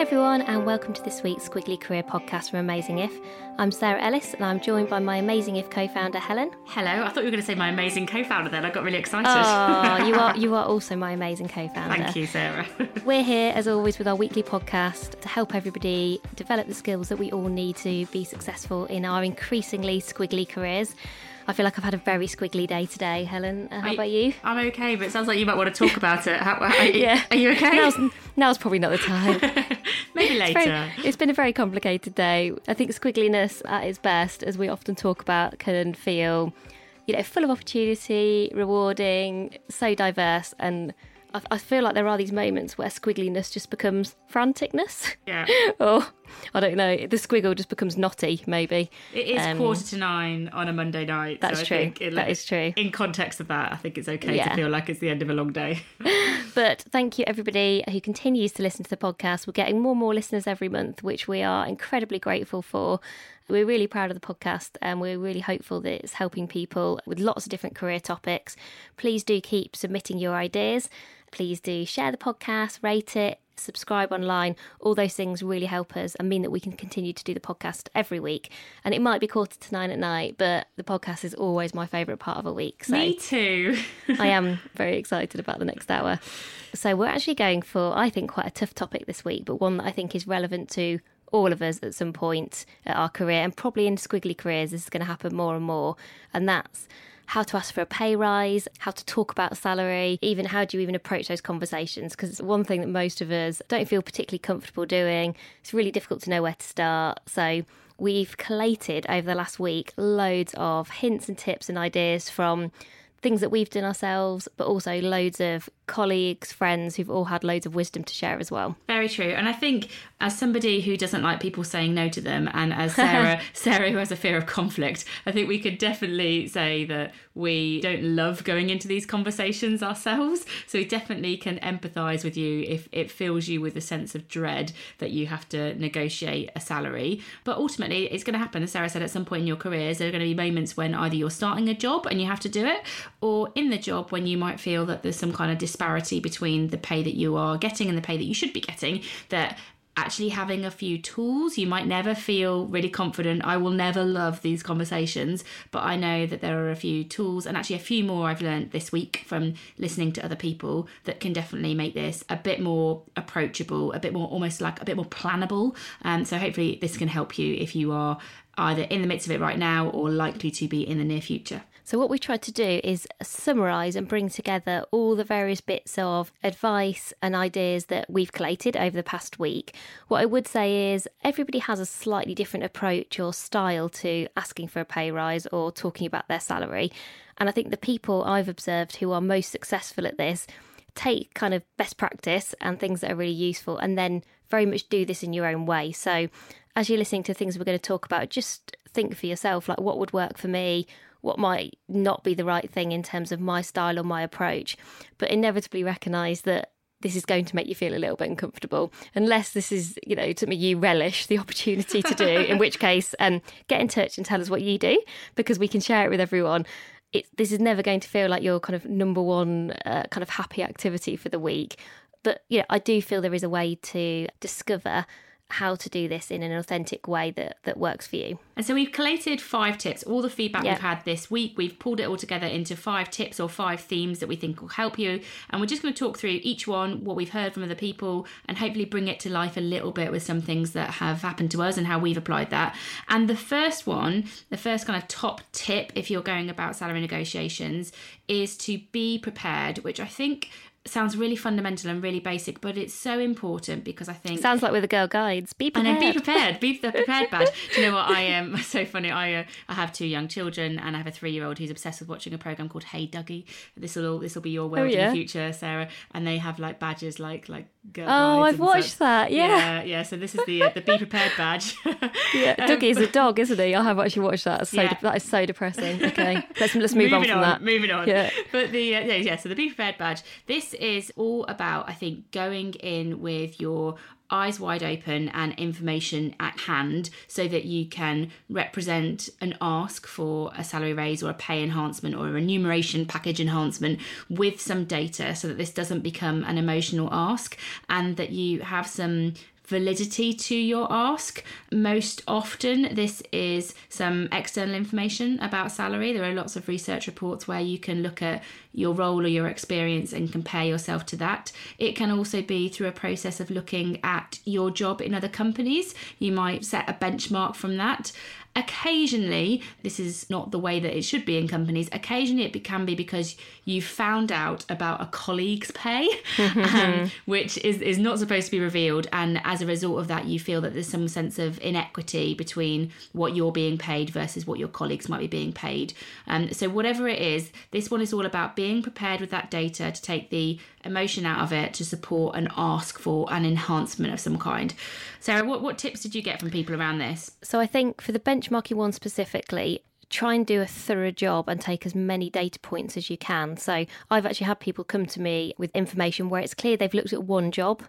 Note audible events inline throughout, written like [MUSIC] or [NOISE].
Hi, everyone, and welcome to this week's Squiggly Career podcast from Amazing If. I'm Sarah Ellis, and I'm joined by my Amazing If co founder, Helen. Hello, I thought you were going to say my amazing co-founder. Then I got really excited. Oh, [LAUGHS] you are you are also my amazing co-founder. Thank you, Sarah. [LAUGHS] We're here, as always, with our weekly podcast to help everybody develop the skills that we all need to be successful in our increasingly squiggly careers. I feel like I've had a very squiggly day today, Helen. Uh, how Are about you? I'm okay, but it sounds like you might want to talk about it. How, are, you- Yeah. Are you okay? Now's, now's probably not the time. [LAUGHS] Maybe It's later. very- it's been a very complicated day. I think squiggliness at its best, as we often talk about, can feel, you know, full of opportunity, rewarding, so diverse, and I, I feel like there are these moments where squiggliness just becomes franticness, Yeah. [LAUGHS] or I don't know, the squiggle just becomes knotty, maybe. It is Um, quarter to nine on a Monday night. That's so I true. Think it, That is true. In context of that, I think it's okay Yeah. to feel like it's the end of a long day. [LAUGHS] But thank you, everybody who continues to listen to the podcast. We're getting more and more listeners every month, which we are incredibly grateful for. We're really proud of the podcast and we're really hopeful that it's helping people with lots of different career topics. Please do keep submitting your ideas. Please do share the podcast, rate it, subscribe online. All those things really help us and mean that we can continue to do the podcast every week. And it might be quarter to nine at night, but the podcast is always my favourite part of a week. So Me too. I am [LAUGHS] very excited about the next hour. So, we're actually going for, I think, quite a tough topic this week, but one that I think is relevant to all of us at some point at our career and probably in squiggly careers. This is going to happen more and more. And that's how to ask for a pay rise, how to talk about salary, even how do you even approach those conversations? Because it's one thing that most of us don't feel particularly comfortable doing. It's really difficult to know where to start. So, we've collated over the last week loads of hints and tips and ideas from things that we've done ourselves, but also loads of colleagues, friends who've all had loads of wisdom to share as well. Very true. And I think as somebody who doesn't like people saying no to them and as Sarah [LAUGHS] Sarah who has a fear of conflict, I think we could definitely say that we don't love going into these conversations ourselves. So we definitely can empathize with you if it fills you with a sense of dread that you have to negotiate a salary. But ultimately it's going to happen, as Sarah said, at some point in your careers, there are going to be moments when either you're starting a job and you have to do it, or in the job when you might feel that there's some kind of disparity between the pay that you are getting and the pay that you should be getting that actually having a few tools you might never feel really confident. I will never love these conversations but i know that there are a few tools and actually a few more i've learned this week from listening to other people that can definitely make this a bit more approachable a bit more almost like a bit more plannable. Um, so hopefully this can help you if you are either in the midst of it right now or likely to be in the near future So, what we tried to do is summarise and bring together all the various bits of advice and ideas that we've collated over the past week. What I would say is everybody has a slightly different approach or style to asking for a pay rise or talking about their salary. And I think the people I've observed who are most successful at this take kind of best practice and things that are really useful and then very much do this in your own way. So, as you're listening to things we're going to talk about, just think for yourself like what would work for me, what might not be the right thing in terms of my style or my approach, but inevitably recognize that this is going to make you feel a little bit uncomfortable unless this is you know something you relish the opportunity to do in which case um, get in touch and tell us what you do because we can share it with everyone. It, this is never going to feel like your kind of number one uh, kind of happy activity for the week But yeah, I do feel there is a way to discover how to do this in an authentic way that that works for you. And so we've collated five tips, all the feedback Yep. we've had this week. We've pulled it all together into five tips or five themes that we think will help you. And we're just going to talk through each one, what we've heard from other people, and hopefully bring it to life a little bit with some things that have happened to us and how we've applied that. And the first one, the first kind of top tip if you're going about salary negotiations is to be prepared, which I think sounds really fundamental and really basic, but it's so important because I think Sounds like with the girl guides. Be prepared. then be prepared. Be the [LAUGHS] prepared badge. Do you know what I am? [LAUGHS] so funny. I uh, I have two young children, and I have a three year old who's obsessed with watching a program called Hey Duggee. This will this will be your world in Oh, yeah. the future, Sarah. And they have like badges like like. Girl Oh, I've watched such. that, yeah. yeah, yeah. So this is the uh, the be prepared badge. [LAUGHS] Yeah, Duggee's a dog, isn't he? I have actually watched that. It's so Yeah. de- that is so depressing. Okay, let's let's move on from on, that. Moving on. Yeah. But the uh, yeah, yeah, so the be prepared badge. This is all about I think going in with your eyes wide open and information at hand so that you can represent an ask for a salary raise or a pay enhancement or a remuneration package enhancement with some data so that this doesn't become an emotional ask and that you have some validity to your ask. Most often, this is some external information about salary. There are lots of research reports where you can look at your role or your experience and compare yourself to that. It can also be through a process of looking at your job in other companies. You might set a benchmark from that. Occasionally, this is not the way that it should be in companies. Occasionally, it can be because you found out about a colleague's pay, [LAUGHS] um, which is, is not supposed to be revealed. And as a result of that, you feel that there's some sense of inequity between what you're being paid versus what your colleagues might be being paid. Um, so, whatever it is, this one is all about being prepared with that data to take the emotion out of it to support and ask for an enhancement of some kind. Sarah, what, what tips did you get from people around this? So I think for the benchmarking one specifically, try and do a thorough job and take as many data points as you can. So I've actually had people come to me with information where it's clear they've looked at one job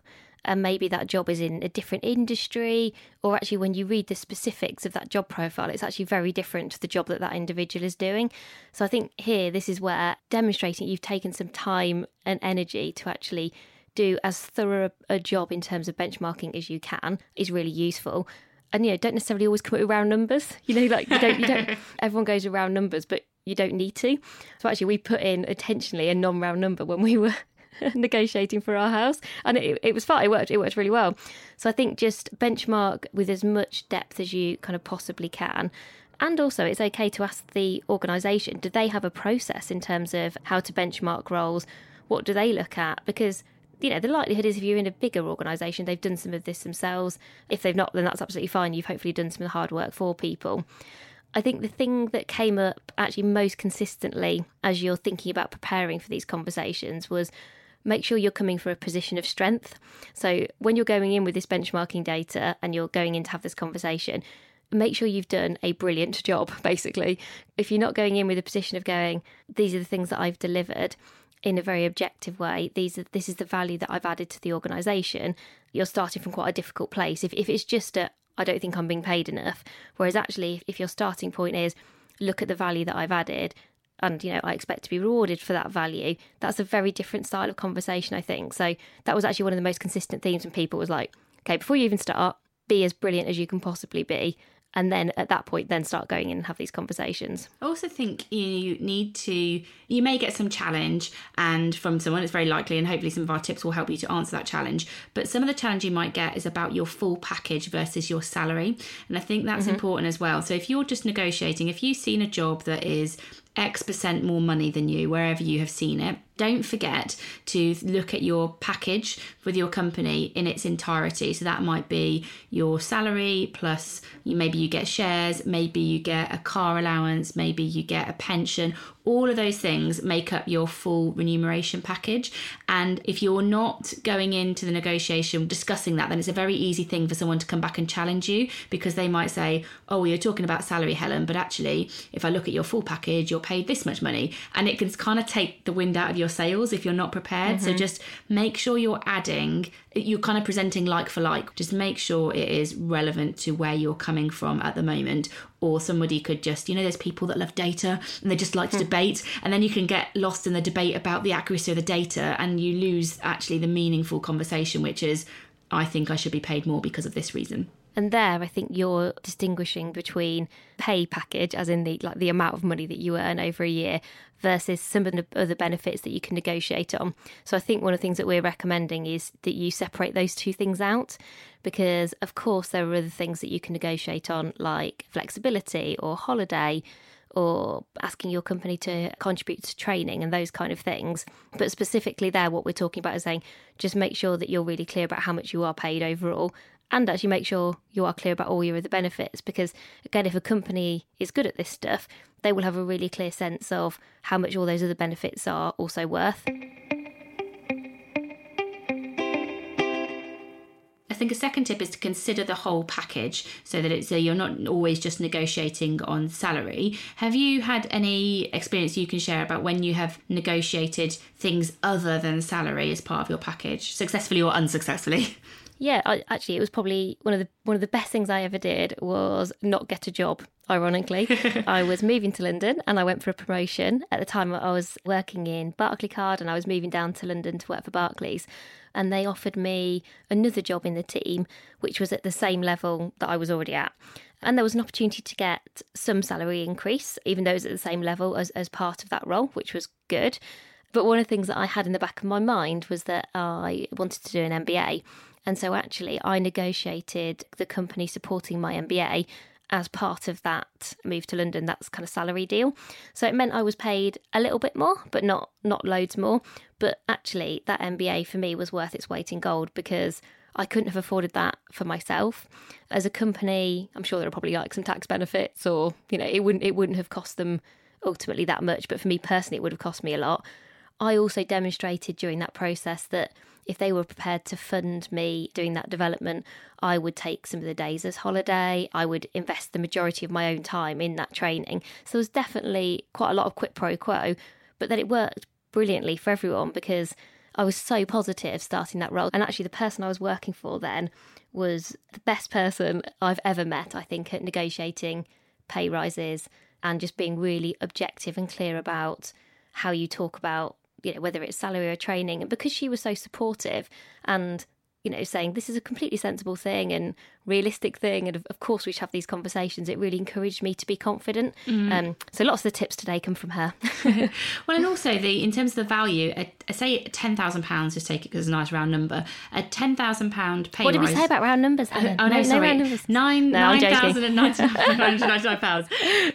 and maybe that job is in a different industry or actually when you read the specifics of that job profile it's actually very different to the job that that individual is doing so i think here this is where demonstrating you've taken some time and energy to actually do as thorough a job in terms of benchmarking as you can is really useful and you know don't necessarily always come up with round numbers. You know like you don't you don't [LAUGHS] everyone goes with round numbers but you don't need to. So actually we put in intentionally a non-round number when we were [LAUGHS] negotiating for our house and it, it was fine. It worked it worked really well. So i think just benchmark with as much depth as you kind of possibly can. And also it's okay to ask the organisation do they have a process in terms of how to benchmark roles? What do they look at? Because you know the likelihood is if you're in a bigger organisation they've done some of this themselves if they've not then that's absolutely fine you've hopefully done some of the hard work for people I think the thing that came up actually most consistently as you're thinking about preparing for these conversations was make sure you're coming from a position of strength. So when you're going in with this benchmarking data and you're going in to have this conversation, make sure you've done a brilliant [LAUGHS] job, basically. If you're not going in with a position of going, these are the things that I've delivered in a very objective way, these are this is the value that I've added to the organisation, you're starting from quite a difficult place. If if it's just a I don't think I'm being paid enough. Whereas actually if your starting point is look at the value that I've added and you know I expect to be rewarded for that value, that's a very different style of conversation, I think. So that was actually one of the most consistent themes when people was like, okay, before you even start, be as brilliant as you can possibly be. And then at that point, then start going in and have these conversations. I also think you need to, you may get some challenge and from someone, it's very likely, and hopefully some of our tips will help you to answer that challenge. But some of the challenge you might get is about your full package versus your salary. And I think that's mm-hmm. important as well. So if you're just negotiating, if you've seen a job that is X percent more money than you, wherever you have seen it, don't forget to look at your package with your company in its entirety. So that might be your salary plus maybe you get shares, maybe you get a car allowance, maybe you get a pension. All of those things make up your full remuneration package. And if you're not going into the negotiation discussing that, then it's a very easy thing for someone to come back and challenge you because they might say, Oh, well, you're talking about salary, Helen, but actually, if I look at your full package, you're paid this much money. And it can kind of take the wind out of your sails if you're not prepared. Mm-hmm. So just make sure you're adding, you're kind of presenting like for like. Just make sure it is relevant to where you're coming from at the moment. Or somebody could just, you know, there's people that love data and they just like to mm. debate. And then you can get lost in the debate about the accuracy of the data and you lose actually the meaningful conversation, which is, I think I should be paid more because of this reason. And there, I think you're distinguishing between pay package, as in the like the amount of money that you earn over a year, versus some of the other benefits that you can negotiate on. So I think one of the things that we're recommending is that you separate those two things out, because of course there are other things that you can negotiate on, like flexibility or holiday. Or asking your company to contribute to training and those kind of things. But specifically, there, what we're talking about is saying just make sure that you're really clear about how much you are paid overall and actually make sure you are clear about all your other benefits because again if a company is good at this stuff they will have a really clear sense of how much all those other benefits are also worth I think a second tip is to consider the whole package so that it's so you're not always just negotiating on salary. Have you had any experience you can share about when you have negotiated things other than salary as part of your package, successfully or unsuccessfully? [LAUGHS] Yeah, I, actually, it was probably one of the one of the best things I ever did was not get a job. Ironically, [LAUGHS] I was moving to London and I went for a promotion. At the time, I was working in Barclaycard and I was moving down to London to work for Barclays. And they offered me another job in the team, which was at the same level that I was already at. And there was an opportunity to get some salary increase, even though it was at the same level as, as part of that role, which was good. But one of the things that I had in the back of my mind was that I wanted to do an MBA. And so actually, I negotiated the company supporting my MBA as part of that move to London. That's kind of salary deal. So it meant I was paid a little bit more, but not not loads more. But actually, that MBA for me was worth its weight in gold because I couldn't have afforded that for myself. As a company, I'm sure there are probably like some tax benefits, or you know, it wouldn't it wouldn't have cost them ultimately that much. But for me personally, it would have cost me a lot. I also demonstrated during that process that if they were prepared to fund me doing that development, I would take some of the days as holiday. I would invest the majority of my own time in that training. So there was definitely quite a lot of quid pro quo, but then it worked brilliantly for everyone because I was so positive starting that role. And actually, the person I was working for then was the best person I've ever met, I think, at negotiating pay rises and just being really objective and clear about how you talk about you know, whether it's salary or training. And because she was so supportive and you know, saying this is a completely sensible thing and realistic thing. And of, of course, we should have these conversations. It really encouraged me to be confident. Mm. Um, so lots of the tips today come from her. well, and also the in terms of the value, I, say ten thousand pounds. Just take it because it's a nice round number. A ten thousand pound pay. What did we say about round numbers? Helen? oh no, no, sorry, no round numbers. nine no, nine thousand and ninety nine pounds.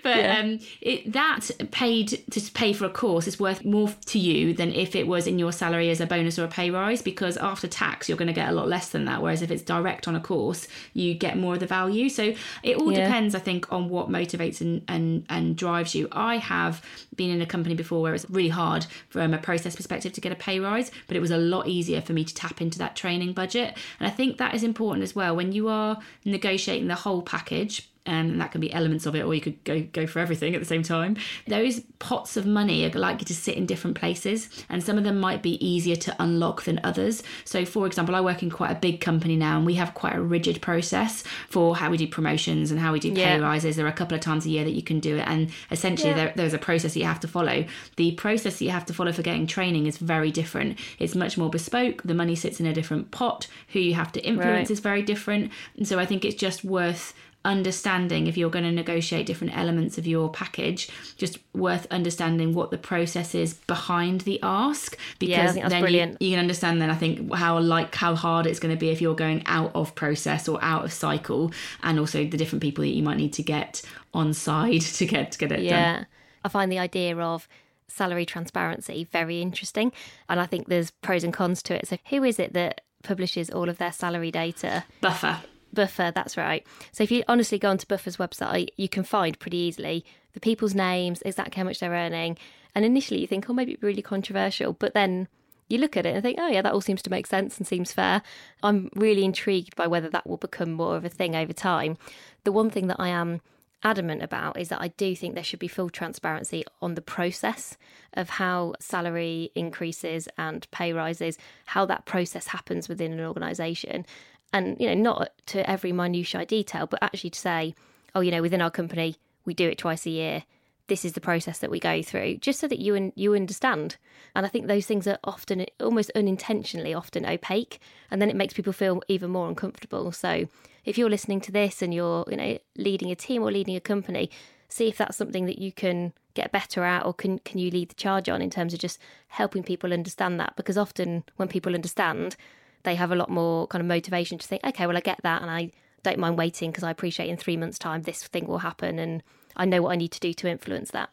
But yeah. um, it, that paid to pay for a course is worth more to you than if it was in your salary as a bonus or a pay rise because after tax you're going to get a lot less than that. Whereas if it's direct on a course, you get more of the value. So it all yeah. depends, I think, on what motivates and, and and drives you. I have been in a company before where it's really hard from a process perspective to get a pay rise, but it was a lot easier for me to tap into that training budget. And I think that is important as well when you are negotiating the whole package and that can be elements of it, or you could go go for everything at the same time. Those pots of money are likely to sit in different places, and some of them might be easier to unlock than others. So, for example, I work in quite a big company now, and we have quite a rigid process for how we do promotions and how we do pay yeah. rises. There are a couple of times a year that you can do it, and essentially yeah. there, there's a process that you have to follow. The process that you have to follow for getting training is very different. It's much more bespoke. The money sits in a different pot. Who you have to influence right. is very different, and so I think it's just worth understanding if you're going to negotiate different elements of your package just worth understanding what the process is behind the ask because yeah, then you, you, can understand then i think how like how hard it's going to be if you're going out of process or out of cycle and also the different people that you might need to get on side [LAUGHS] to get to get it yeah. Done. i find the idea of salary transparency very interesting and i think there's pros and cons to it. So who is it that publishes all of their salary data? Buffer Buffer, that's right. So if you honestly go onto Buffer's website, you can find pretty easily the people's names, exactly how much they're earning. And initially you think, oh, maybe it's really controversial. But then you look at it and think, oh, yeah, that all seems to make sense and seems fair. I'm really intrigued by whether that will become more of a thing over time. The one thing that I am adamant about is that I do think there should be full transparency on the process of how salary increases and pay rises, how that process happens within an organisation. And, you know, not to every minutiae detail, but actually to say, oh, you know, within our company, we do it twice a year. This is the process that we go through, just so that you and you understand. And I think those things are often, almost unintentionally, often opaque, and then it makes people feel even more uncomfortable. So, if you're listening to this and you're, you know, leading a team or leading a company, see if that's something that you can get better at or can can you lead the charge on in terms of just helping people understand that because often when people understand they have a lot more kind of motivation to think okay well I get that and I don't mind waiting because I appreciate in 3 months time this thing will happen and I know what I need to do to influence that.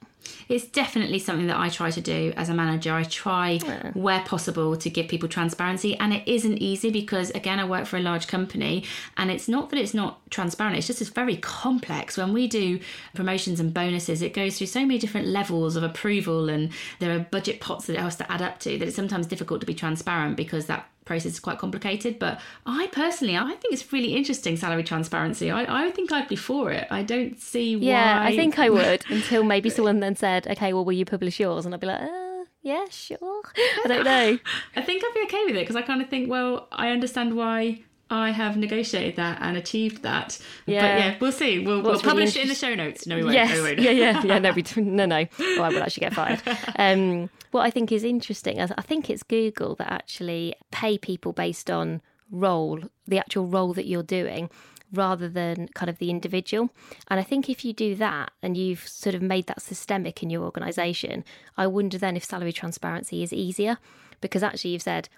It's definitely something that I try to do as a manager. I try yeah. where possible to give people transparency, and it isn't easy because, again, I work for a large company, and it's not that it's not transparent, it's just it's very complex. When we do promotions and bonuses, it goes through so many different levels of approval, and there are budget pots that it has to add up to that it's sometimes difficult to be transparent because that process is quite complicated. But I personally, I think it's really interesting salary transparency. I, I think I'd be for it. I don't see why. Yeah, I think I [LAUGHS] would until maybe [LAUGHS] someone then said, okay, well, will you publish yours? And I'd be like, uh, yeah, sure. [LAUGHS] I don't know. I think I'd be okay with it because I kind of think, well, I understand why I have negotiated that and achieved that. Yeah. But yeah, we'll see. We'll, we'll publish really it in the show notes. No, we won't. Yes. No, we won't. yeah, yeah, yeah. No, we, no, no. I will actually get fired. Um, what I think is interesting, I think it's Google that actually pay people based on role, the actual role that you're doing, rather than kind of the individual. And I think if you do that and you've sort of made that systemic in your organisation, I wonder then if salary transparency is easier because actually you've said,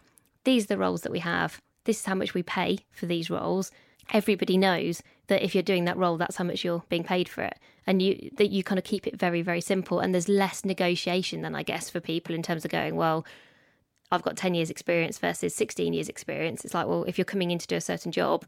these are the roles that we have, this is how much we pay for these roles. Everybody knows that if you're doing that role, that's how much you're being paid for it. And you that you kind of keep it very, very simple. And there's less negotiation than I guess for people in terms of going, well, I've got 10 years experience versus 16 years experience. It's like, well, if you're coming in to do a certain job,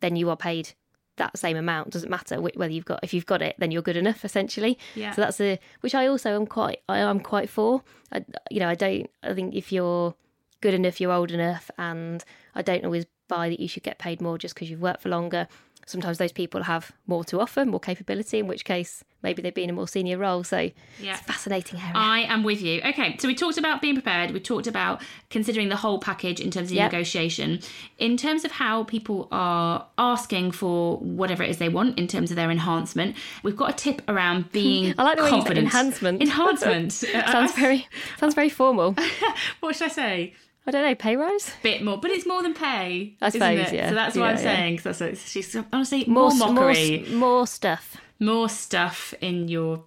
then you are paid that same amount. Doesn't matter whether you've got if you've got it, then you're good enough essentially. Yeah. So that's a which I also am quite I am quite for. I, you know, I don't. I think if you're good enough, you're old enough, and I don't always buy that you should get paid more just because you've worked for longer. Sometimes those people have more to offer, more capability, in which case maybe they've been in a more senior role. So yeah. it's fascinating area. I am with you. Okay, so we talked about being prepared. We talked about considering the whole package in terms of yep. negotiation. In terms of how people are asking for whatever it is they want in terms of their enhancement, we've got a tip around [LAUGHS] being I like the confident. enhancement. Enhancement. [LAUGHS] sounds very [LAUGHS] sounds very formal. what should I say? I don't know, pay rise? Bit more, but it's more than pay. I suppose, yeah. So that's what yeah, I'm yeah. saying. Because that's what she's honestly more, more mockery, more, more stuff, more stuff in your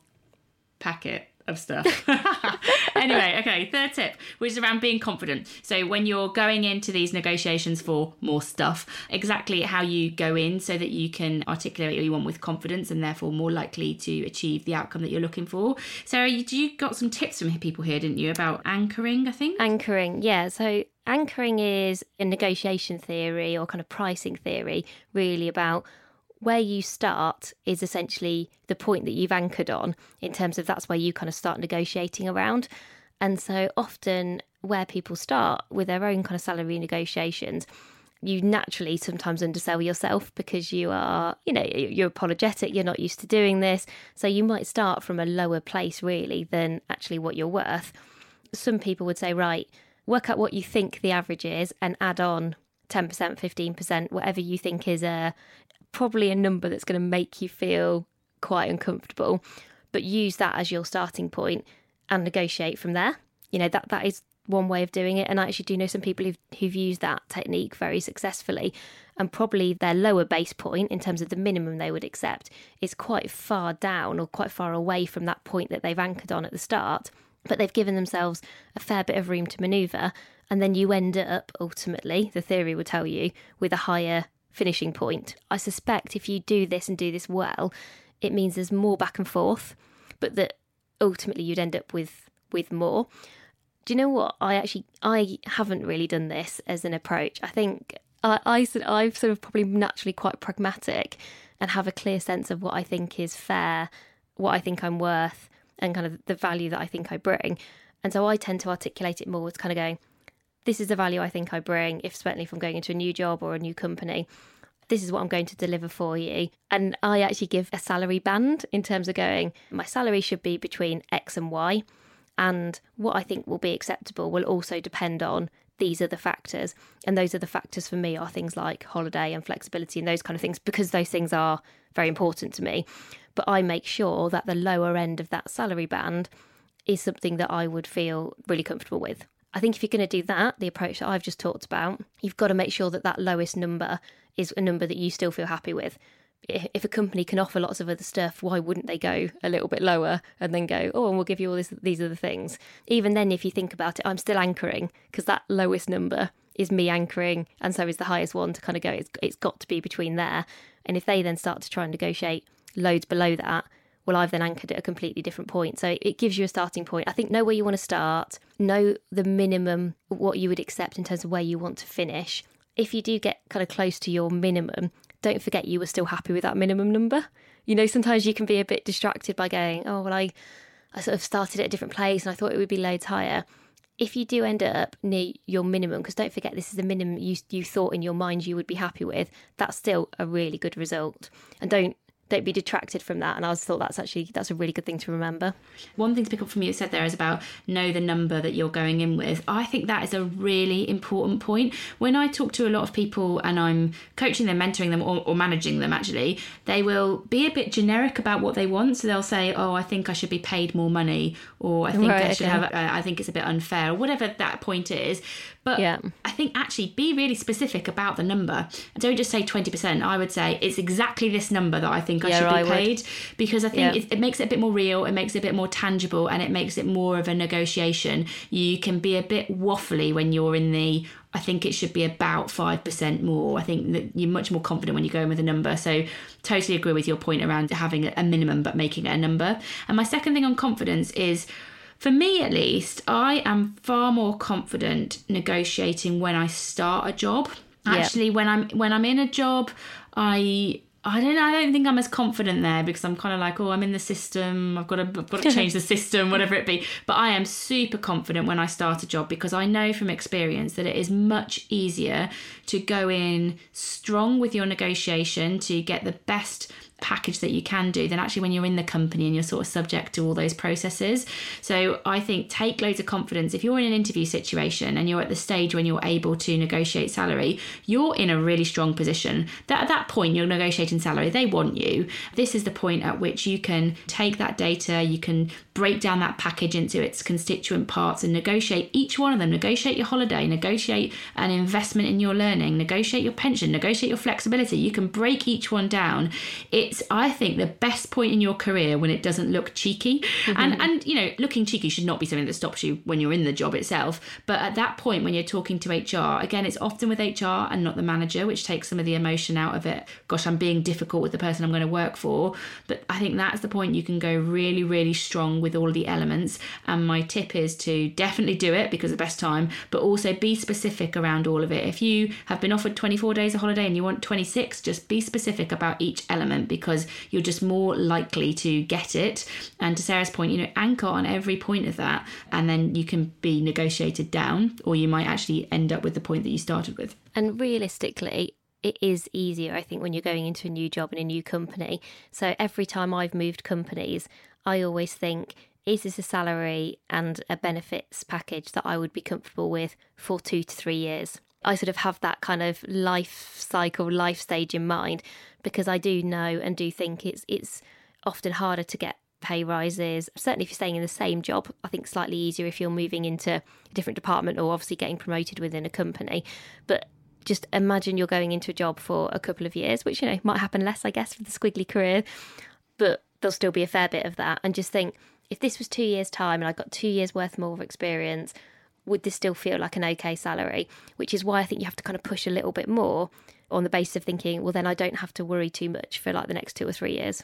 packet of stuff. [LAUGHS] anyway, okay, third tip, which is around being confident. So when you're going into these negotiations for more stuff, exactly how you go in so that you can articulate what you want with confidence and therefore more likely to achieve the outcome that you're looking for. Sarah, you, you got some tips from people here, didn't you, about anchoring, I think? Anchoring, yeah. So anchoring is a negotiation theory or kind of pricing theory, really about where you start is essentially the point that you've anchored on in terms of that's where you kind of start negotiating around. And so often where people start with their own kind of salary negotiations, you naturally sometimes undersell yourself because you are, you know, you're apologetic, you're not used to doing this. So you might start from a lower place really than actually what you're worth. Some people would say, right, work out what you think the average is and add on 10%, 15%, whatever you think is a probably a number that's going to make you feel quite uncomfortable, but use that as your starting point and negotiate from there. You know, that that is one way of doing it. And I actually do know some people who've, who've used that technique very successfully. And probably their lower base point in terms of the minimum they would accept is quite far down or quite far away from that point that they've anchored on at the start. But they've given themselves a fair bit of room to manoeuvre. And then you end up ultimately, the theory will tell you, with a higher finishing point. I suspect if you do this and do this well, it means there's more back and forth, but that ultimately you'd end up with with more. Do you know what? I actually I haven't really done this as an approach. I think I, I I've sort of probably naturally quite pragmatic and have a clear sense of what I think is fair, what I think I'm worth, and kind of the value that I think I bring. And so I tend to articulate it more as kind of going, this is the value I think I bring, if certainly if I'm going into a new job or a new company. this is what I'm going to deliver for you. And I actually give a salary band in terms of going, my salary should be between X and Y. And what I think will be acceptable will also depend on these are the factors. And those are the factors for me are things like holiday and flexibility and those kind of things, because those things are very important to me. But I make sure that the lower end of that salary band is something that I would feel really comfortable with. I think if you're going to do that, the approach that I've just talked about, you've got to make sure that that lowest number is a number that you still feel happy with. If a company can offer lots of other stuff, why wouldn't they go a little bit lower and then go, oh, and we'll give you all this, these other things? Even then, if you think about it, I'm still anchoring because that lowest number is me anchoring, and so is the highest one to kind of go, it's, it's got to be between there. And if they then start to try and negotiate loads below that, well, I've then anchored at a completely different point. So it gives you a starting point. I think know where you want to start, know the minimum, what you would accept in terms of where you want to finish. If you do get kind of close to your minimum, don't forget you were still happy with that minimum number. You know, sometimes you can be a bit distracted by going, oh, well, I, I sort of started at a different place and I thought it would be loads higher. If you do end up near your minimum, because don't forget this is the minimum you you thought in your mind you would be happy with, that's still a really good result. And don't don't be detracted from that. And I thought that's actually that's a really good thing to remember. One thing to pick up from you said there is about know the number that you're going in with. I think that is a really important point. When I talk to a lot of people and I'm coaching them, mentoring them, or, or managing them, actually, they will be a bit generic about what they want. So they'll say, "Oh, I think I should be paid more money," or "I think right, I should okay. have," uh, "I think it's a bit unfair," or whatever that point is. But yeah. I think actually be really specific about the number. Don't just say 20%. I would say it's exactly this number that I think I yeah, should be I paid would. because I think yeah. it, it, makes it a bit more real, it makes it a bit more tangible, and it makes it more of a negotiation. You can be a bit waffly when you're in the I think it should be about 5% more. I think that you're much more confident when you go in with a number. So, totally agree with your point around having a minimum but making it a number. And my second thing on confidence is for me at least, I am far more confident negotiating when I start a job. Actually, yep. when I'm when I'm in a job, I I don't know. I don't think I'm as confident there because I'm kind of like, oh, I'm in the system. I've got to, I've got to [LAUGHS] change the system, whatever it be. But I am super confident when I start a job because I know from experience that it is much easier to go in strong with your negotiation to get the best package that you can do than actually when you're in the company and you're sort of subject to all those processes. So I think take loads of confidence. If you're in an interview situation and you're at the stage when you're able to negotiate salary, you're in a really strong position. That at that point you're negotiating salary, they want you. This is the point at which you can take that data, you can break down that package into its constituent parts and negotiate each one of them. Negotiate your holiday, negotiate an investment in your learning, negotiate your pension, negotiate your flexibility. You can break each one down. It it's I think the best point in your career when it doesn't look cheeky. Mm-hmm. And and you know, looking cheeky should not be something that stops you when you're in the job itself. But at that point when you're talking to HR, again, it's often with HR and not the manager, which takes some of the emotion out of it. Gosh, I'm being difficult with the person I'm going to work for. But I think that's the point you can go really, really strong with all the elements. And my tip is to definitely do it because the best time, but also be specific around all of it. If you have been offered 24 days of holiday and you want 26, just be specific about each element because you're just more likely to get it. And to Sarah's point, you know, anchor on every point of that, and then you can be negotiated down, or you might actually end up with the point that you started with. And realistically, it is easier, I think, when you're going into a new job in a new company. So every time I've moved companies, I always think, is this a salary and a benefits package that I would be comfortable with for two to three years? I sort of have that kind of life cycle, life stage in mind because I do know and do think it's it's often harder to get pay rises. Certainly, if you're staying in the same job, I think slightly easier if you're moving into a different department or obviously getting promoted within a company. But just imagine you're going into a job for a couple of years, which you know might happen less, I guess, for the squiggly career, but there'll still be a fair bit of that. And just think, if this was two years' time and I got two years worth more of experience, would this still feel like an okay salary? Which is why I think you have to kind of push a little bit more on the basis of thinking, well, then I don't have to worry too much for like the next two or three years.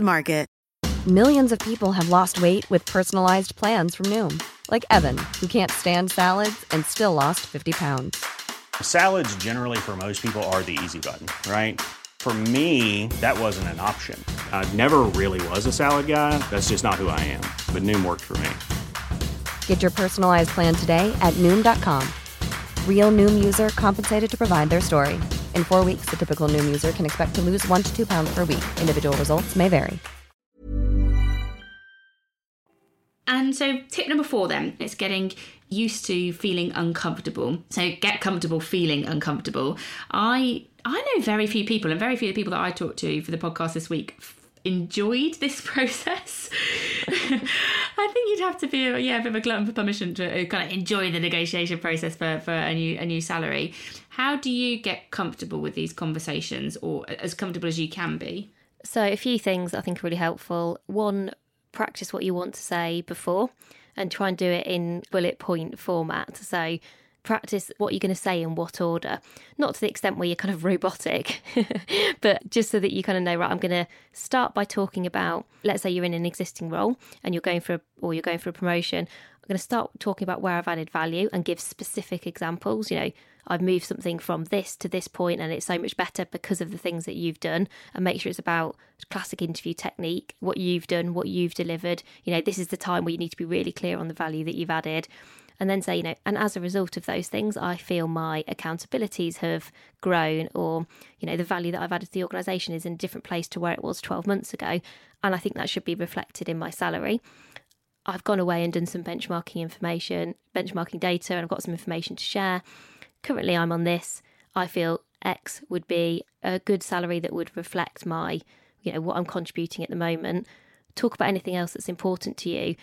Market. Millions of people have lost weight with personalized plans from Noom, like Evan, who can't stand salads and still lost 50 pounds. Salads, generally, for most people, are the easy button, right? For me, that wasn't an option. I never really was a salad guy. That's just not who I am. But Noom worked for me. Get your personalized plan today at Noom.com. Real Noom user compensated to provide their story. In four weeks, the typical Noom user can expect to lose one to two pounds per week. Individual results may vary. And so, tip number four then is getting used to feeling uncomfortable. So, get comfortable feeling uncomfortable. I I know very few people, and very few of the people that I talked to for the podcast this week enjoyed this [LAUGHS] process. [LAUGHS] I think you'd have to be yeah, a bit of a glutton for permission to uh, kind of enjoy the negotiation process for, for a new a new salary. How do you get comfortable with these conversations, or as comfortable as you can be? So, a few things I think are really helpful. One, practice what you want to say before and try and do it in bullet point format. So, practice what you're going to say in what order. Not to the extent where you're kind of robotic, [LAUGHS] but just so that you kind of know, right, I'm going to start by talking about, let's say you're in an existing role and you're going for, a, or you're going for a promotion. I'm going to start talking about where I've added value and give specific examples. You know, I've moved something from this to this point and it's so much better because of the things that you've done and make sure it's about classic interview technique, what you've done, what you've delivered. You know, this is the time where you need to be really clear on the value that you've added. And then say, you know, and as a result of those things, I feel my accountabilities have grown, or, you know, the value that I've added to the organisation is in a different place to where it was 12 months ago. And I think that should be reflected in my salary. I've gone away and done some benchmarking information, benchmarking data, and I've got some information to share currently I'm on this. I feel X would be a good salary that would reflect my, you know, what I'm contributing at the moment. Talk about anything else that's important to you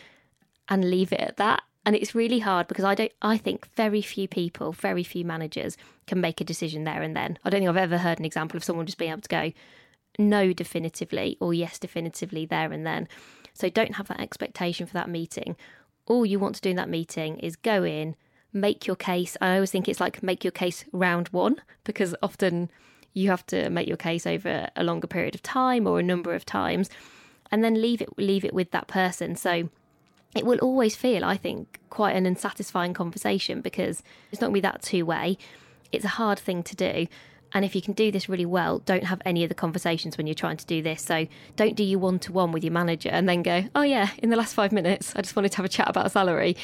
and leave it at that. And it's really hard because I don't I think very few people, very few managers can make a decision there and then. I don't think I've ever heard an example of someone just being able to go no definitively or yes definitively there and then. So don't have that expectation for that meeting. All you want to do in that meeting is go in, make your case. I always think it's like make your case round one because often you have to make your case over a longer period of time or a number of times and then leave it leave it with that person. So it will always feel, I think, quite an unsatisfying conversation because it's not going to be that two way. It's a hard thing to do. And if you can do this really well, don't have any of the conversations when you're trying to do this. So don't do your one to one with your manager and then go, oh, yeah, in the last five minutes, I just wanted to have a chat about salary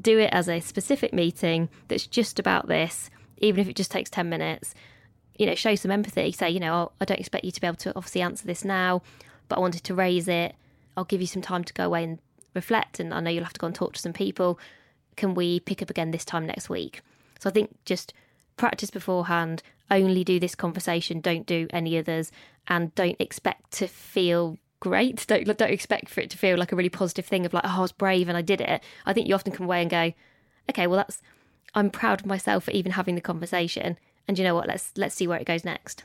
do it as a specific meeting that's just about this, even if it just takes 10 minutes. You know, show some empathy. Say, you know, oh, I don't expect you to be able to obviously answer this now, but I wanted to raise it. I'll give you some time to go away and reflect. And I know you'll have to go and talk to some people. Can we pick up again this time next week? So I think just practice beforehand, only do this conversation, don't do any others, and don't expect to feel great. [LAUGHS] Don't don't expect for it to feel like a really positive thing of like, oh, I was brave and I did it. I think you often come away and go, okay, well, that's I'm proud of myself for even having the conversation. And you know what let's let's see where it goes next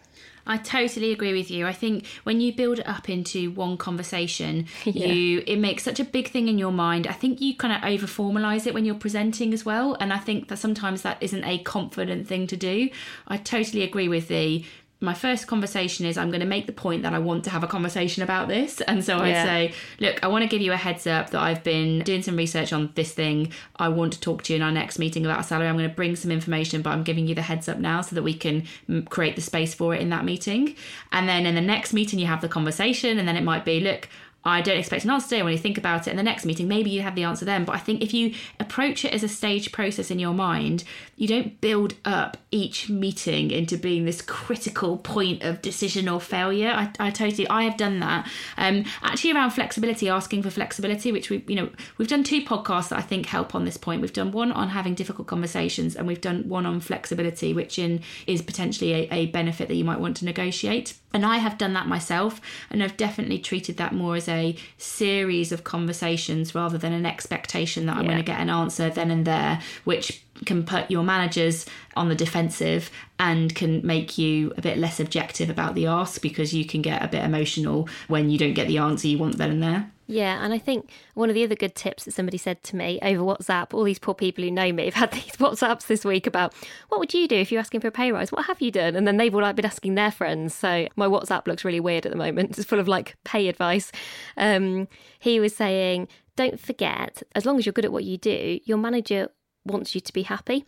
I totally agree with you. I think when you build it up into one conversation, [LAUGHS] Yeah. you it makes such a big thing in your mind. I think you kind of over formalize it when you're presenting as well, and I think that sometimes that isn't a confident thing to do. I totally agree with the my first conversation is I'm going to make the point that I want to have a conversation about this. And so I Yeah. say, look, I want to give you a heads up that I've been doing some research on this thing. I want to talk to you in our next meeting about a salary. I'm going to bring some information, but I'm giving you the heads up now so that we can mm, create the space for it in that meeting. And then in the next meeting, you have the conversation, and then it might be, look, I don't expect an answer today. When you think about it in the next meeting, maybe you have the answer then. But I think if you approach it as a stage process in your mind, you don't build up each meeting into being this critical point of decision or failure. I, I totally, I have done that. Um, actually, around flexibility, asking for flexibility, which we, you know, we've done two podcasts that I think help on this point. We've done one on having difficult conversations, and we've done one on flexibility, which in is potentially a, a benefit that you might want to negotiate. And I have done that myself, and I've definitely treated that more as a series of conversations rather than an expectation that I'm Yeah. going to get an answer then and there, which can put your managers on the defensive and can make you a bit less objective about the ask because you can get a bit emotional when you don't get the answer you want then and there. Yeah, and I think one of the other good tips that somebody said to me over WhatsApp, all these poor people who know me have had [LAUGHS] these WhatsApps this week about what would you do if you're asking for a pay rise? What have you done? And then they've all like been asking their friends. So my WhatsApp looks really weird at the moment. [LAUGHS] It's full of like pay advice. Um, he was saying, don't forget, as long as you're good at what you do, your manager wants you to be happy.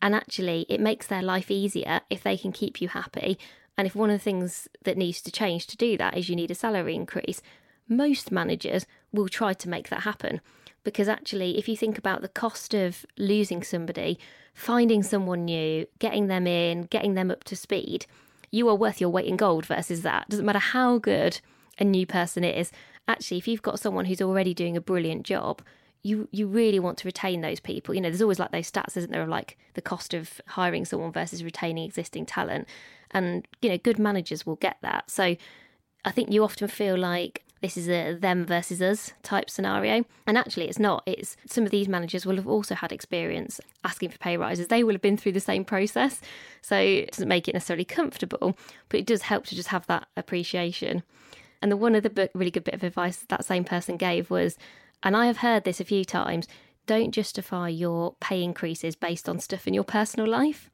And actually, it makes their life easier if they can keep you happy. And if one of the things that needs to change to do that is you need a salary increase, most managers will try to make that happen. Because actually, if you think about the cost of losing somebody, finding someone new, getting them in, getting them up to speed, you are worth your weight in gold versus that. Doesn't matter how good a new person is. Actually, if you've got someone who's already doing a brilliant job, you you really want to retain those people. You know, there's always like those stats, isn't there, of like the cost of hiring someone versus retaining existing talent. And, you know, good managers will get that. So I think you often feel like this is a them versus us type scenario. And actually, it's not. It's some of these managers will have also had experience asking for pay rises. They will have been through the same process. So it doesn't make it necessarily comfortable, but it does help to just have that appreciation. And the one other book, really good bit of advice that same person gave was, and I have heard this a few times, don't justify your pay increases based on stuff in your personal life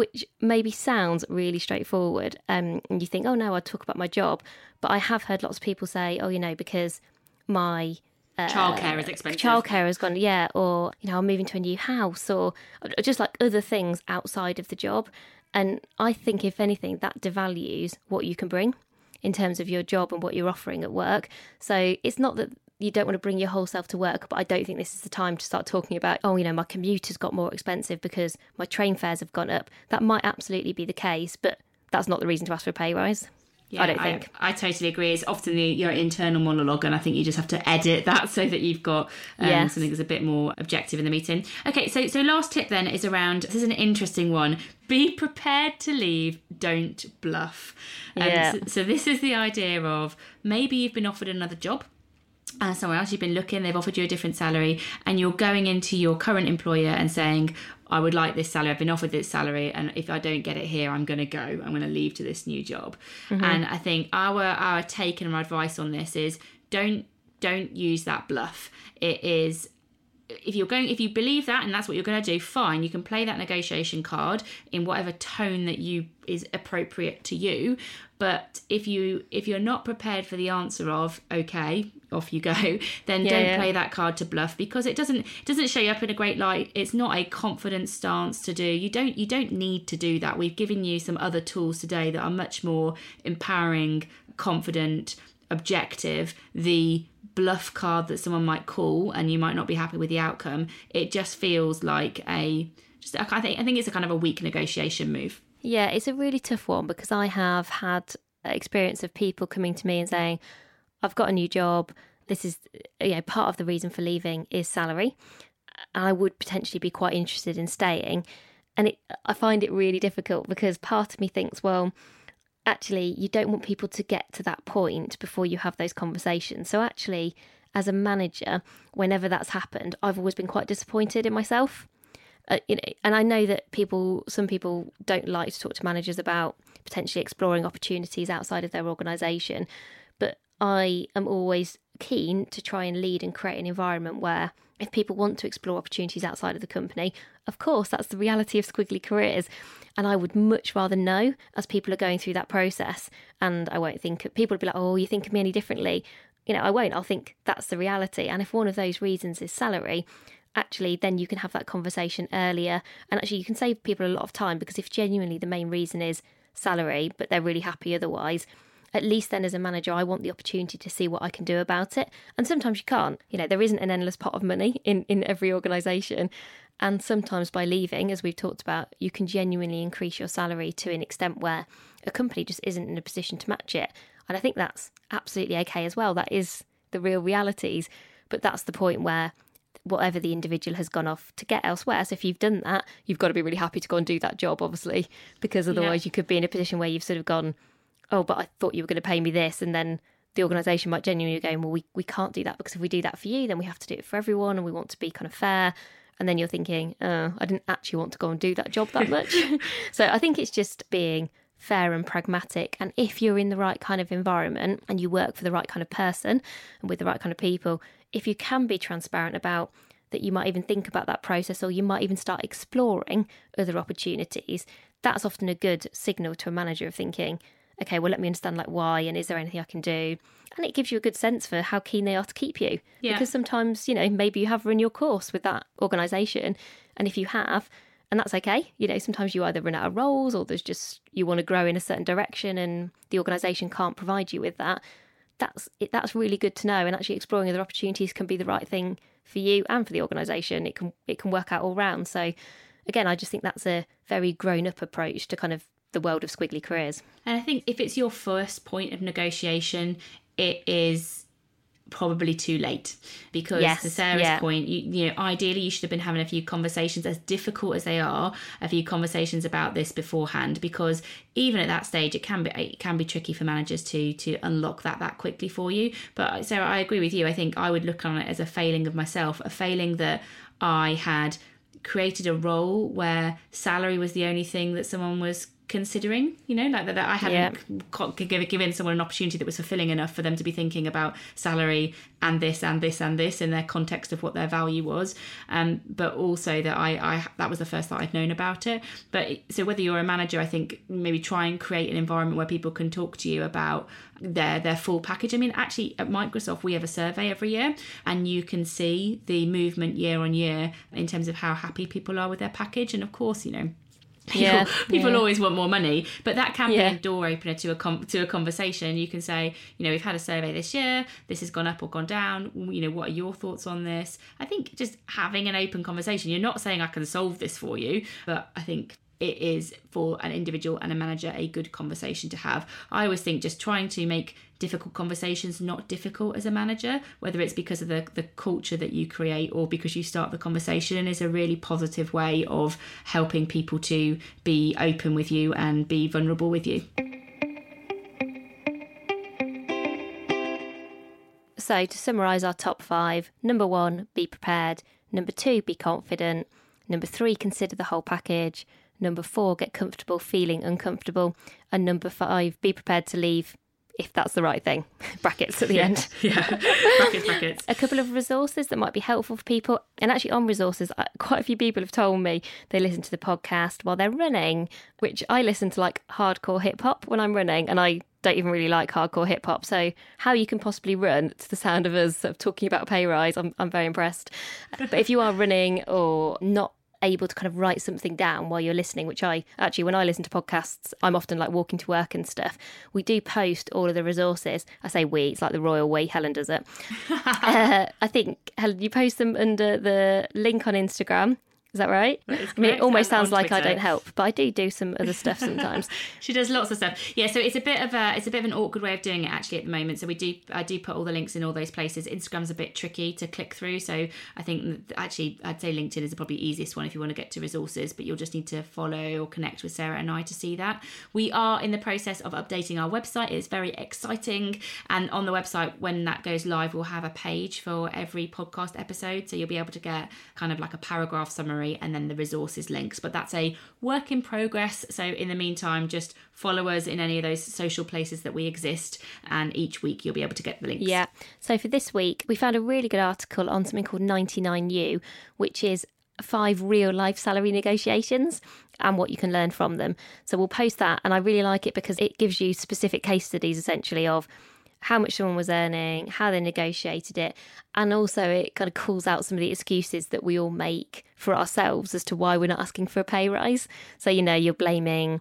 which maybe sounds really straightforward. Um, and you think, oh no, I talk about my job. But I have heard lots of people say, oh, you know, because my Childcare is expensive. childcare has gone, yeah, or, you know, I'm moving to a new house, or or just like other things outside of the job. And I think, if anything, that devalues what you can bring in terms of your job and what you're offering at work. So it's not that you don't want to bring your whole self to work, but I don't think this is the time to start talking about, oh, you know, my commute has got more expensive because my train fares have gone up. That might absolutely be the case, but that's not the reason to ask for a pay rise. I don't think. I, totally agree. It's often the, your internal monologue, and I think you just have to edit that so that you've got um, Yes. something that's a bit more objective in the meeting. Okay, so so last tip then is around. This is an interesting one. Be prepared to leave. Don't bluff. Um, Yeah. so, so this is the idea of maybe you've been offered another job uh, somewhere else you've been looking they've offered you a different salary and you're going into your current employer and saying i would like this salary i've been offered this salary and if i don't get it here i'm going to go i'm going to leave to this new job. And i think our our take and our advice on this is don't don't use that bluff. It is if you're going if you believe that and that's what you're going to do fine you can play that negotiation card in whatever tone that you is appropriate to you. But if you if you're not prepared for the answer of okay off you go [LAUGHS] then Yeah, don't yeah. play that card to bluff because it doesn't it doesn't show you up in a great light. It's not a confident stance to do. You don't you don't need to do that. We've given you some other tools today that are much more empowering confident objective. The bluff card that someone might call and you might not be happy with the outcome it just feels like a just i think i think it's a kind of a weak negotiation move. Yeah, it's a really tough one because I have had experience of people coming to me and saying, I've got a new job. This is, you know, part of the reason for leaving is salary. I would potentially be quite interested in staying. And it, I find it really difficult because part of me thinks, well, actually, you don't want people to get to that point before you have those conversations. So, actually, as a manager, whenever that's happened, I've always been quite disappointed in myself Uh, you know, and I know that people, some people don't like to talk to managers about potentially exploring opportunities outside of their organisation, I am always keen to try and lead and create an environment where if people want to explore opportunities outside of the company, of course, that's the reality of squiggly careers. And I would much rather know as people are going through that process. And I won't think, people would be like, oh, you think of me any differently. You know, I won't. I'll think that's the reality. And if one of those reasons is salary, actually then you can have that conversation earlier and actually you can save people a lot of time because if genuinely the main reason is salary but they're really happy otherwise at least then as a manager I want the opportunity to see what I can do about it. And sometimes you can't. You know, there isn't an endless pot of money in, in every organisation. And sometimes by leaving, as we've talked about, you can genuinely increase your salary to an extent where a company just isn't in a position to match it. And I think that's absolutely okay as well. That is the real realities. But that's the point where whatever the individual has gone off to get elsewhere. So if you've done that, you've got to be really happy to go and do that job, obviously, because otherwise yeah. you could be in a position where you've sort of gone, oh, but I thought you were going to pay me this. And then the organisation might genuinely go, well, we, we can't do that because if we do that for you, then we have to do it for everyone and we want to be kind of fair. And then you're thinking, oh, I didn't actually want to go and do that job that much. [LAUGHS] [LAUGHS] so I think it's just being fair and pragmatic. And if you're in the right kind of environment and you work for the right kind of person and with the right kind of people, if you can be transparent about that you might even think about that process or you might even start exploring other opportunities, that's often a good signal to a manager of thinking, okay, well, let me understand like why and is there anything I can do? And it gives you a good sense for how keen they are to keep you. Yeah. Because sometimes, you know, maybe you have run your course with that organisation. And if you have, and that's okay, you know, sometimes you either run out of roles or there's just you want to grow in a certain direction and the organisation can't provide you with that. That's it, that's really good to know. And actually exploring other opportunities can be the right thing for you and for the organisation. It can it can work out all round. So again, I just think that's a very grown up approach to kind of the world of squiggly careers. And I think if it's your first point of negotiation, it is probably too late because yes, to Sarah's yeah. point, you, you know, ideally you should have been having a few conversations, as difficult as they are, a few conversations about this beforehand. Because even at that stage, it can be it can be tricky for managers to to unlock that that quickly for you. But Sarah, I agree with you. I think I would look on it as a failing of myself, a failing that I had created a role where salary was the only thing that someone was considering you know like that, that i hadn't yeah. given someone an opportunity that was fulfilling enough for them to be thinking about salary and this and this and this in their context of what their value was. Um, but also that I, I that was the first that i'd known about it. But so whether you're a manager i think maybe try and create an environment where people can talk to you about their their full package. I mean actually at microsoft we have a survey every year and you can see the movement year on year in terms of how happy people are with their package. And of course you know People, yeah, people yeah. always want more money, but that can yeah. be a door opener to a com- to a conversation. You can say, you know, we've had a survey this year. This has gone up or gone down. You know, what are your thoughts on this? I think just having an open conversation. You're not saying I can solve this for you, but I think it is for an individual and a manager a good conversation to have. I always think just trying to make difficult conversations not difficult as a manager, whether it's because of the, the culture that you create or because you start the conversation, is a really positive way of helping people to be open with you and be vulnerable with you. So, to summarise our top five number one, be prepared. Number two, be confident. Number three, consider the whole package. Number four, get comfortable feeling uncomfortable. And number five, be prepared to leave if that's the right thing. [LAUGHS] brackets at the yeah, end. [LAUGHS] Yeah, brackets, brackets. a couple of resources that might be helpful for people. And actually, on resources, uh, quite a few people have told me they listen to the podcast while they're running, which I listen to like hardcore hip hop when I'm running, and I don't even really like hardcore hip hop. So, how you can possibly run to the sound of us sort of talking about pay rise, I'm, I'm very impressed. but if you are running or not able to kind of write something down while you're listening, which I actually, when I listen to podcasts, I'm often like walking to work and stuff. We do post all of the resources. I say we, it's like the royal way Helen does it. [LAUGHS] uh, I think, Helen, you post them under the link on Instagram. Is that right? I mean, it almost sounds like I don't help, but I do do some other stuff [LAUGHS] sometimes. she does lots of stuff. Yeah, so it's a bit of a it's a bit of an awkward way of doing it actually at the moment. So we do I do put all the links in all those places. Instagram's a bit tricky to click through, so I think actually I'd say LinkedIn is probably easiest one if you want to get to resources, but you'll just need to follow or connect with Sarah and I to see that. We are in the process of updating our website. It's very exciting, and on the website when that goes live, we'll have a page for every podcast episode, so you'll be able to get kind of like a paragraph summary summary and then the resources links. But that's a work in progress. So in the meantime, just follow us in any of those social places that we exist, and each week you'll be able to get the links. Yeah. So for this week, we found a really good article on something called 99U, which is five real life salary negotiations and what you can learn from them. So we'll post that. And I really like it because it gives you specific case studies essentially of how much someone was earning, how they negotiated it, and also it kind of calls out some of the excuses that we all make for ourselves as to why we're not asking for a pay rise. So, you know, you're blaming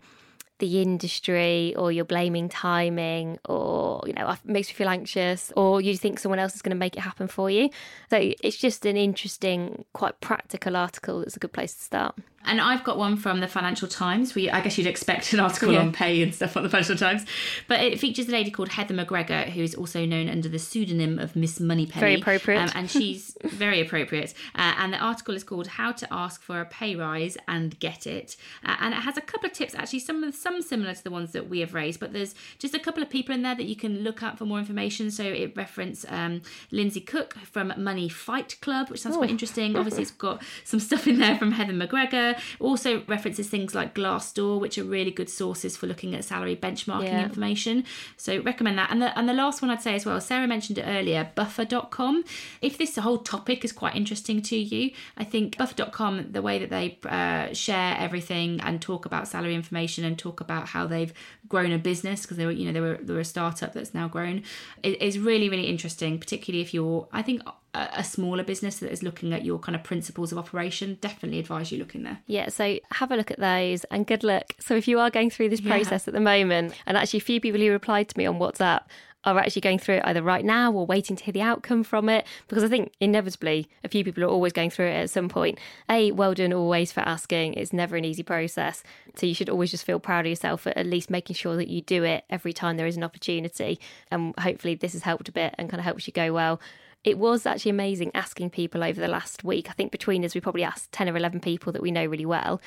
the industry or you're blaming timing or you know it makes you feel anxious or you think someone else is going to make it happen for you so it's just an interesting quite practical article that's a good place to start and I've got one from the Financial Times. We, I guess you'd expect an [LAUGHS] article Yeah. on pay and stuff on the Financial Times, but it features a lady called Heather McGregor, who is also known under the pseudonym of Miss Moneypenny. Very appropriate. um, and she's [LAUGHS] very appropriate. Uh, and the article is called "How to Ask for a Pay Rise and Get It," uh, and it has a couple of tips, actually, some of some similar to the ones that we have raised, but there's just a couple of people in there that you can look up for more information. So it references um, Lindsay Cook from Money Fight Club, which sounds quite interesting. Obviously, [LAUGHS] it's got some stuff in there from Heather McGregor. Also references things like Glassdoor, which are really good sources for looking at salary benchmarking Yeah. information. So recommend that. And the and the last one I'd say as well, Sarah mentioned it earlier, buffer.com. If this whole topic is quite interesting to you, I think buffer.com, the way that they uh, share everything and talk about salary information and talk about how they've grown a business because they were, you know, they were they were a startup that's now grown, is really really interesting. Particularly if you're, I think. A smaller business that is looking at your kind of principles of operation, definitely advise you look in there. Yeah, so have a look at those and good luck. So if you are going through this Yeah. process at the moment, and actually a few people who replied to me on WhatsApp are actually going through it either right now or waiting to hear the outcome from it, because I think inevitably a few people are always going through it at some point. A, well done always for asking. It's never an easy process. So you should always just feel proud of yourself for at least making sure that you do it every time there is an opportunity. And hopefully this has helped a bit and kind of helps you go well. It was actually amazing asking people over the last week. I think between us, we probably asked 10 or 11 people that we know really well.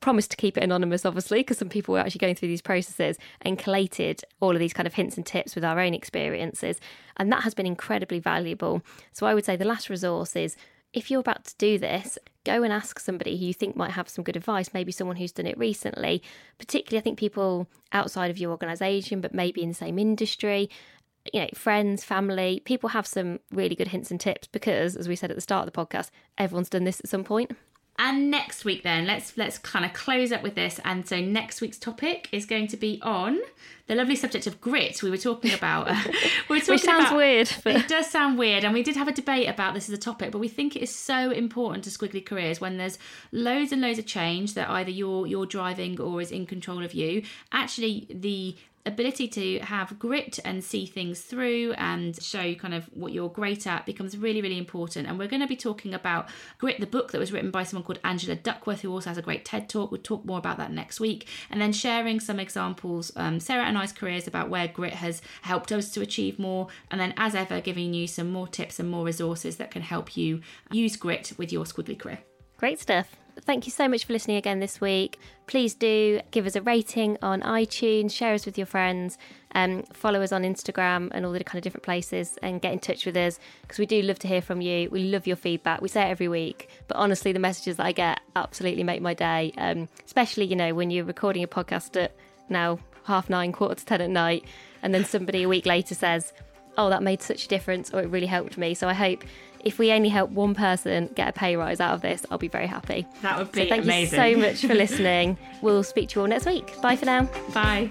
Promised to keep it anonymous, obviously, because some people were actually going through these processes and collated all of these kind of hints and tips with our own experiences. And that has been incredibly valuable. So I would say the last resource is if you're about to do this, go and ask somebody who you think might have some good advice, maybe someone who's done it recently. Particularly, I think people outside of your organisation, but maybe in the same industry you know, friends, family, people have some really good hints and tips because, as we said at the start of the podcast, everyone's done this at some point. And next week, then let's let's kind of close up with this. And so next week's topic is going to be on the lovely subject of grit. We were talking about. Uh, [LAUGHS] we were [LAUGHS] talking Which sounds about- weird, but It does sound weird, and we did have a debate about this as a topic, but we think it is so important to squiggly careers when there's loads and loads of change that either you're you're driving or is in control of you. Actually, the ability to have grit and see things through and show kind of what you're great at becomes really really important. And we're going to be talking about grit the book that was written by someone called angela duckworth who also has a great ted talk. We'll talk more about that next week. And then sharing some examples um, sarah and i's careers about where grit has helped us to achieve more. And then as ever giving you some more tips and more resources that can help you use grit with your squiggly career. Great stuff. Thank you so much for listening again this week. Please do give us a rating on iTunes, share us with your friends, um, follow us on Instagram and all the kind of different places, and get in touch with us because we do love to hear from you. We love your feedback. We say it every week, but honestly, the messages that I get absolutely make my day. Um, especially, you know, when you're recording a podcast at now half nine, quarter to ten at night, and then somebody a week later says, "Oh, that made such a difference," or "It really helped me." So I hope. If we only help one person get a pay rise out of this, I'll be very happy. that would So be thank amazing you so much for listening. [LAUGHS] We'll speak to you all next week. Bye for now. bye